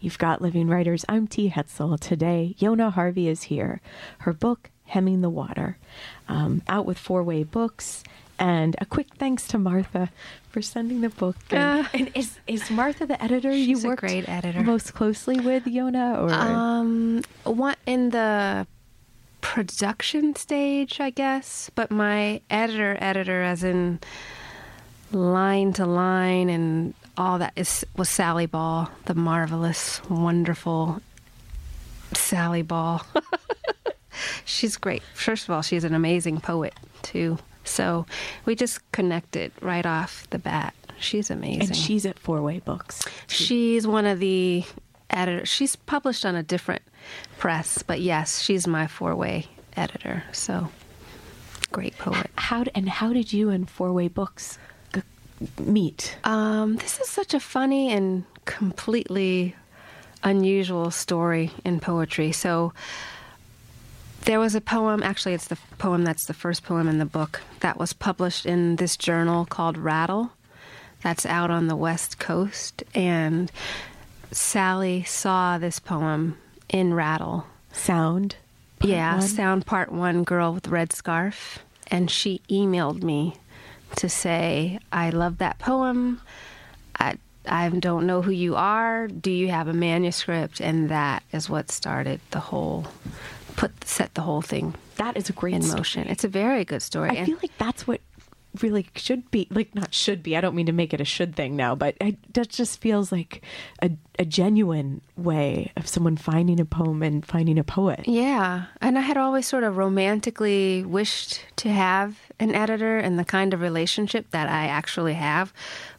You've got Living Writers. I'm T. Hetzel. Today, Yona Harvey is here. Her book, Hemming the Water, um, out with Four Way Books. And a quick thanks to Martha for sending the book. And, Uh, and is is Martha the editor you worked great editor. most closely with, Yona? Or Um, one in the production stage, I guess. But my editor, editor, as in line to line and all that, is was Sally Ball, the marvelous, wonderful Sally Ball. she's great. First of all, she's an amazing poet too. So we just connected right off the bat. She's amazing. and she's at Four Way Books. She's one of the editors. She's published on a different press, but yes, she's my four-way editor. So great poet. How and how did you and Four Way Books meet? Um, this is such a funny and completely unusual story in poetry. So there was a poem, actually, it's the poem that's the first poem in the book, that was published in this journal called Rattle, that's out on the West Coast. And Sally saw this poem in Rattle. Sound. yeah, one? Sound Part One Girl with Red Scarf. And she emailed me to say, I love that poem. I, I don't know who you are. Do you have a manuscript? And that is what started the whole, put set the whole thing That is a great in story. motion. It's a very good story. I And- feel like that's what really should be like not should be. I don't mean to make it a should thing now, but I, that just feels like a a genuine way of someone finding a poem and finding a poet. Yeah, and I had always sort of romantically wished to have an editor and the kind of relationship that I actually have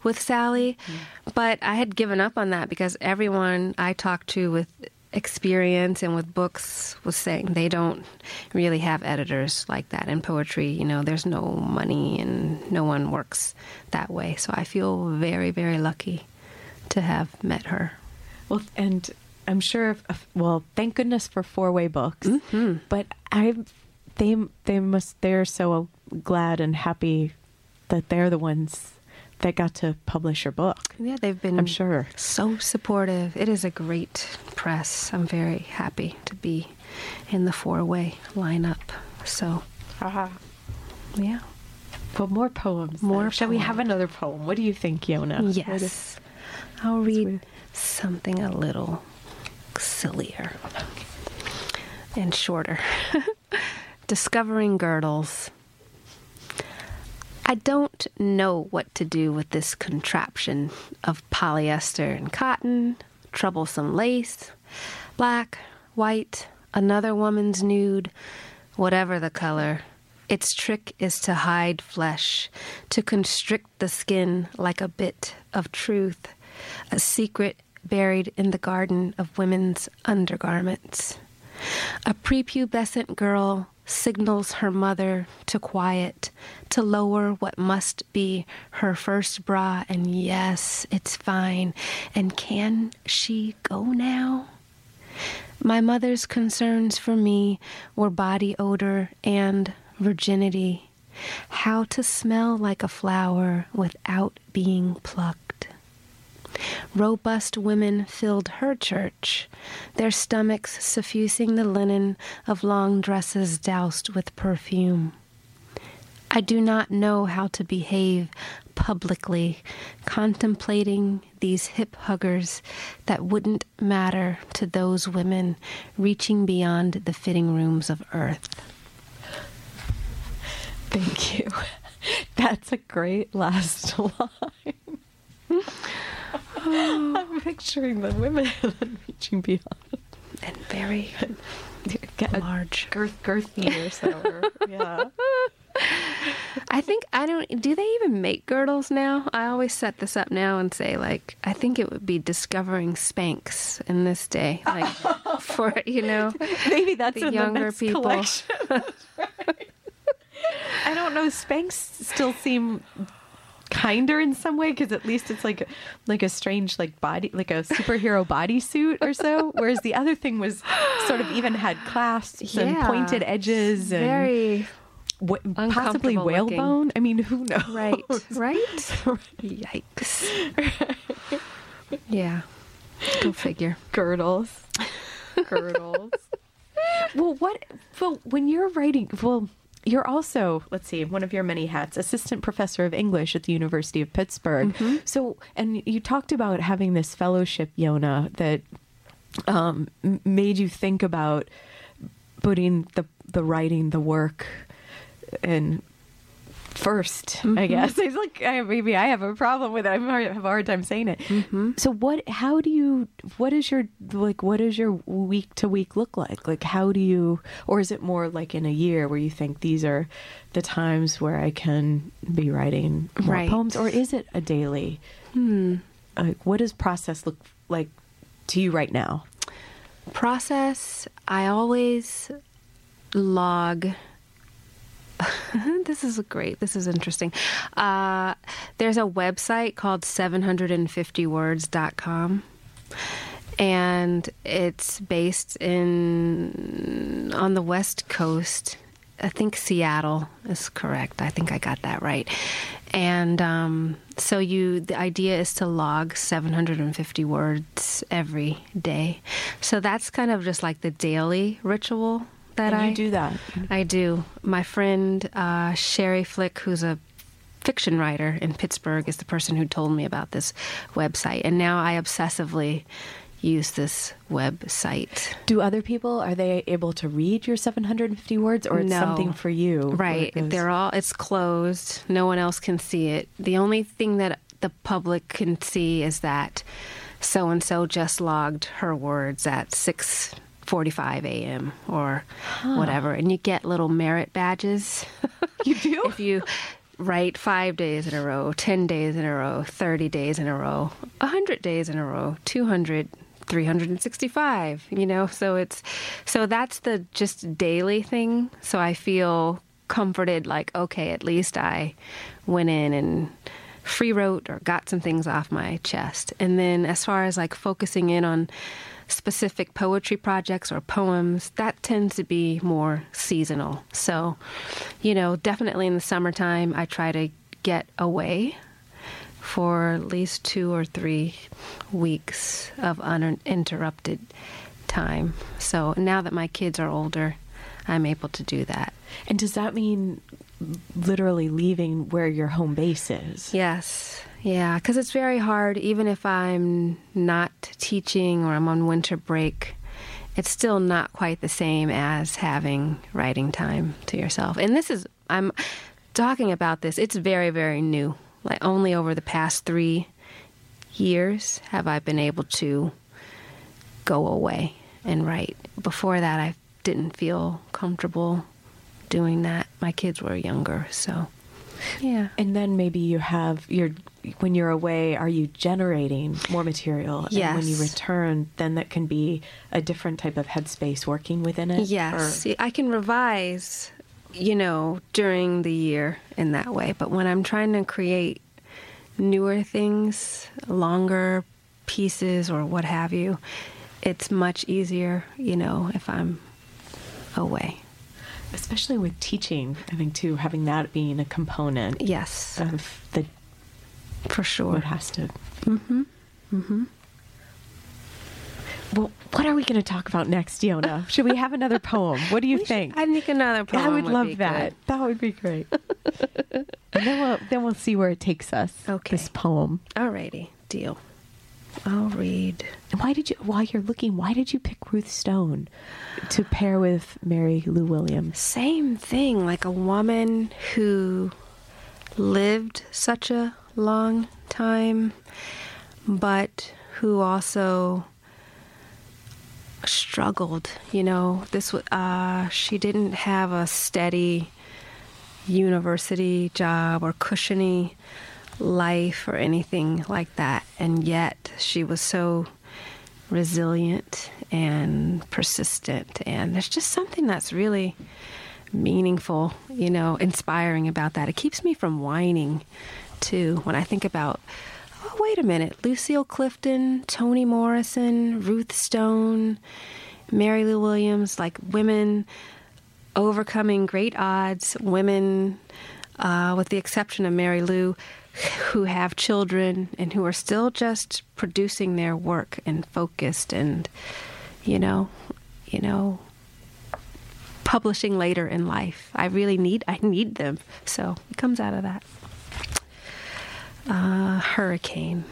with Sally, mm. but I had given up on that because everyone I talked to with experience and with books was saying they don't really have editors like that in poetry. You know, there's no money and no one works that way. So I feel very, very lucky to have met her. Well, and I'm sure. If, well, thank goodness for four way books. Mm-hmm. But I, they they must they're so glad and happy that they're the ones that got to publish your book. Yeah, they've been I'm sure. so supportive. It is a great press. I'm very happy to be in the four way lineup. So, yeah. Well, more poems. More then. Shall we have another poem? What do you think, Yona? What is- Yes. I'll read something a little sillier and shorter. Discovering girdles. I don't know what to do with this contraption of polyester and cotton, troublesome lace, black, white, another woman's nude, whatever the color. Its trick is to hide flesh, to constrict the skin like a bit of truth, a secret buried in the garden of women's undergarments. A prepubescent girl signals her mother to quiet, to lower what must be her first bra, and yes, it's fine. And can she go now? My mother's concerns for me were body odor and virginity, how to smell like a flower without being plucked. Robust women filled her church, their stomachs suffusing the linen of long dresses doused with perfume. I do not know how to behave publicly, contemplating these hip huggers that wouldn't matter to those women reaching beyond the fitting rooms of earth. Thank you. That's a great last line. I'm picturing the women reaching beyond. And very Get large. girth, girthy or so. yeah. I think I don't. Do they even make girdles now? I always set this up now and say like I think it would be discovering Spanx in this day, like for you know Maybe that's The younger the people. collection. I don't know. Spanx still seem kinder in some way because at least it's like like a strange like body like a superhero bodysuit or so whereas the other thing was sort of even had clasps and pointed edges and very wh- possibly looking. whalebone i mean who knows right, right. Yikes. yeah. Go figure. girdles. Girdles. well, what? Well, when you're writing, well, you're also, let's see, one of your many hats, assistant professor of English at the University of Pittsburgh. So, and you talked about having this fellowship, Yona, that um, made you think about putting the the writing, the work, and 1st I guess. It's like I, maybe I have a problem with it. I'm hard, have a hard time saying it. So what? How do you? What is your like? What does your week to week look like? Like how do you? Or is it more like in a year where you think these are the times where I can be writing more Right. poems, or is it a daily? Hmm. Like what does process look like to you right now? process i always log this is great. This is interesting. Uh, there's a website called 750words.com and it's based in on the west coast. I think seattle is correct. I think i got that right. And um, so you the idea is to log 750 words every day. So that's kind of just like the daily ritual that And i do that. I do. My friend uh, Sherrie Flick, who's a fiction writer in Pittsburgh, is the person who told me about this website, and now I obsessively use this website. Do other people are they able to read your 750 words, or it's No. something for you? Right. They're all. It's closed. No one else can see it. The only thing that the public can see is that so and so just logged her words at six. 45 a.m. or whatever, and you get little merit badges. You do? if you write five days in a row, 10 days in a row, 30 days in a row, 100 days in a row, 200, 365, you know? So it's, so that's the just daily thing. So I feel comforted, like, okay, at least I went in and free wrote or got some things off my chest. And then as far as like focusing in on, specific poetry projects or poems, that tends to be more seasonal. So, you know, definitely in the summertime, I try to get away for at least two or three weeks of uninterrupted time. So now that my kids are older, I'm able to do that. And does that mean literally leaving where your home base is? Yes. Yeah, because it's very hard, even if I'm not teaching or I'm on winter break, it's still not quite the same as having writing time to yourself. And this is, I'm talking about this, it's very, very new. Like, only over the past three years have I been able to go away and write. Before that, I didn't feel comfortable doing that. My kids were younger, so yeah. And then maybe you have your when you're away, are you generating more material? And when you return, then that can be a different type of headspace working within it. Yes, Or- I can revise, you know, during the year in that way. But when I'm trying to create newer things, longer pieces or what have you, it's much easier, you know, if I'm away. Especially with teaching, I think too, having that being a component Yes, of the for sure. It has to. Mm-hmm. Mm-hmm. Well, what are we going to talk about next, Yona? Should we have another poem? What do you think? I think another poem I would be love that. good. That would be great. and then we'll then we'll see where it takes us. Okay. This poem. Alrighty, deal. I'll read. Why did you? While you're looking, why did you pick Ruth Stone to pair with Mary Lou Williams? Same thing, like a woman who lived such a long time, but who also struggled. You know, this uh, she didn't have a steady university job or cushiony life or anything like that, and yet she was so resilient and persistent. And there's just something that's really meaningful, you know, inspiring about that. It keeps me from whining too when I think about, oh, wait a minute, Lucille Clifton, Toni Morrison, Ruth Stone, Mary Lou Williams, like women overcoming great odds, women uh, with the exception of Mary Lou, who have children and who are still just producing their work and focused and, you know, you know, publishing later in life. I really need I need them. So it comes out of that. Uh, hurricane.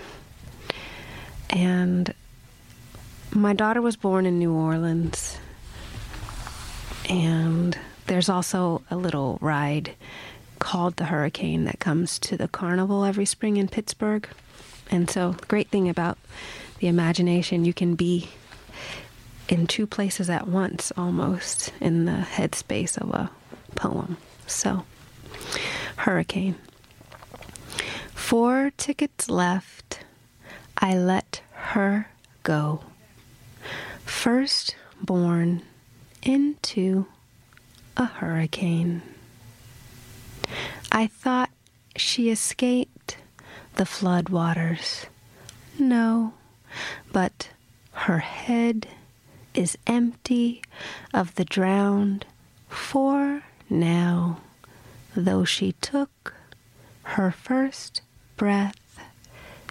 And my daughter was born in New Orleans. And there's also a little ride called the Hurricane that comes to the carnival every spring in Pittsburgh. And so, great thing about the imagination, you can be in two places at once almost in the headspace of a poem. So, Hurricane. Four tickets left. I let her go. First born into a hurricane. I thought she escaped the flood waters. No, but her head is empty of the drowned for now, though she took her first breath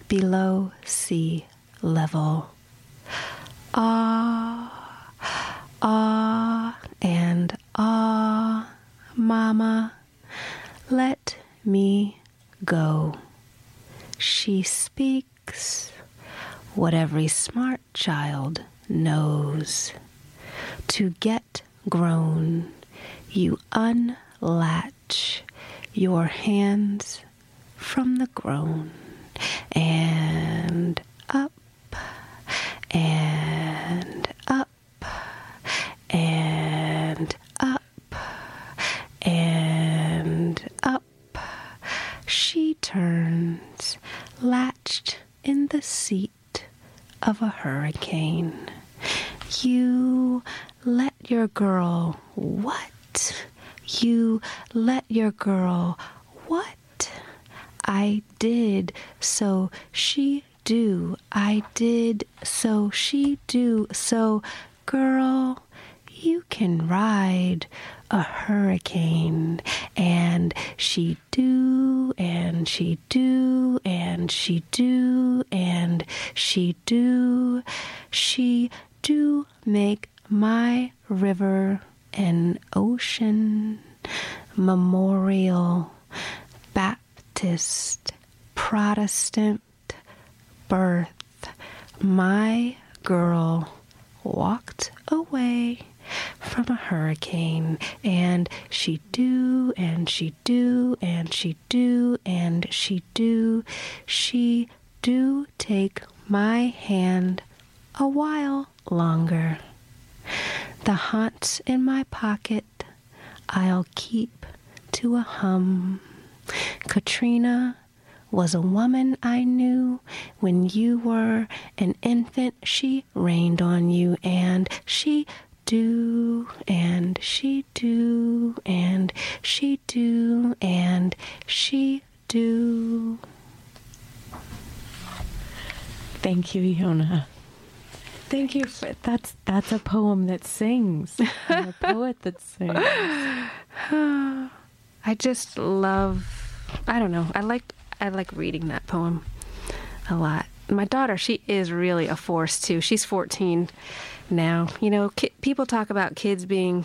below sea level. Ah, ah, and ah, Mama, let me go. She speaks what every smart child knows. To get grown, you unlatch your hands from the groan and up and up and up and up. She turns, latched in the seat of a hurricane. You let your girl what? You let your girl what? I did, so she do. I did, so she do. So, girl, you can ride a hurricane. And she do, and she do, and she do, and she do. She do make my river an ocean memorial Baptist Protestant birth. My girl walked away from a hurricane and she do and she do and she do and she do. She do take my hand a while longer. The haunts in my pocket I'll keep to a hum. Katrina was a woman I knew when you were an infant. She rained on you, and she do, and she do, and she do, and she do. Thank you, Yona. Thank you for that's that's a poem that sings. a poet that sings. I just love I don't know. I like I like reading that poem a lot. My daughter, she is really a force too. She's 14 now. You know, ki- people talk about kids being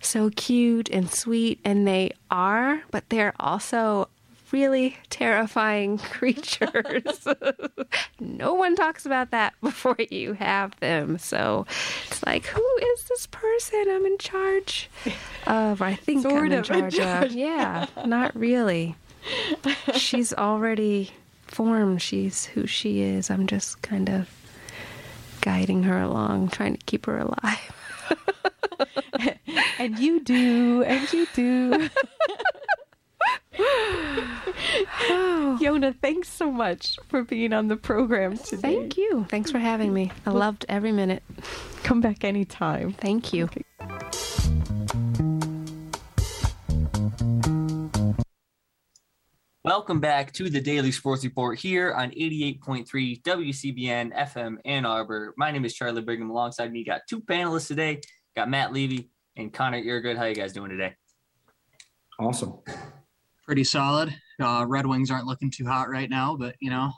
so cute and sweet and they are, but they're also really terrifying creatures. no one talks about that before you have them. So it's like, who is this person I'm in charge of? I think Sort I'm in charge of. Yeah, not really. She's already formed. She's who she is. I'm just kind of guiding her along, trying to keep her alive. And you do, and you do. Yona, thanks so much for being on the program today. Thank you. Thanks for having me. I loved every minute. Come back anytime. Thank you. Welcome back to the Daily Sports Report here on 88.3 WCBN FM Ann Arbor. My name is Charlie Brigham. Alongside me, got two panelists today. Got Matt Levy and Connor Eargood. How you guys doing today? Awesome. pretty solid. Uh, Red Wings aren't looking too hot right now, but you know,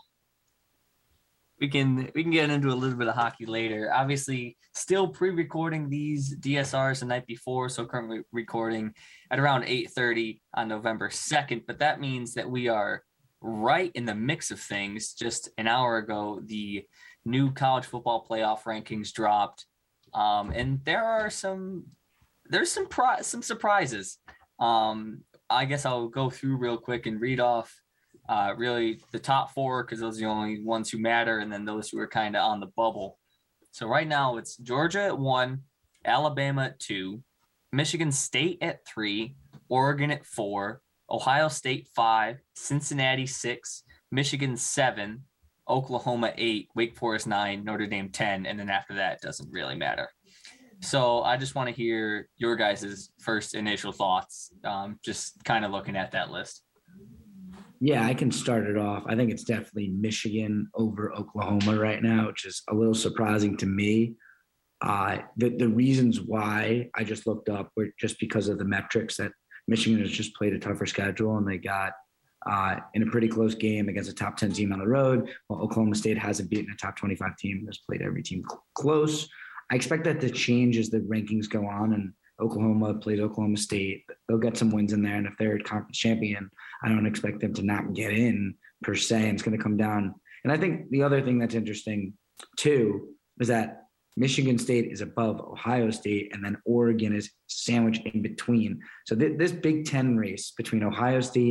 we can we can get into a little bit of hockey later. Obviously, still pre-recording these DSRs the night before, so currently recording at around 8:30 on November 2nd. But that means that we are right in the mix of things. Just an hour ago, the new college football playoff rankings dropped, um, and there are some there's some pri- some surprises. Um, I guess I'll go through real quick and read off uh, really the top four because those are the only ones who matter, and then those who are kind of on the bubble. So right now it's Georgia at one, Alabama at two, Michigan State at three, Oregon at four, Ohio State five, Cincinnati six, Michigan seven, Oklahoma eight, Wake Forest nine, Notre Dame ten, and then after that it doesn't really matter. So I just want to hear your guys' first initial thoughts, um, just kind of looking at that list. Yeah, I can start it off. I think it's definitely Michigan over Oklahoma right now, which is a little surprising to me. Uh, the, the reasons why I just looked up were just because of the metrics that Michigan has just played a tougher schedule and they got uh, in a pretty close game against a top 10 team on the road, while Oklahoma State hasn't beaten a top 25 team, has played every team cl- close. I expect that to change as the rankings go on and Oklahoma plays Oklahoma State. They'll get some wins in there. And if they're a conference champion, I don't expect them to not get in per se. And it's going to come down. And I think the other thing that's interesting too is that Michigan State is above Ohio State, and then Oregon is sandwiched in between. So th- this Big Ten race between Ohio State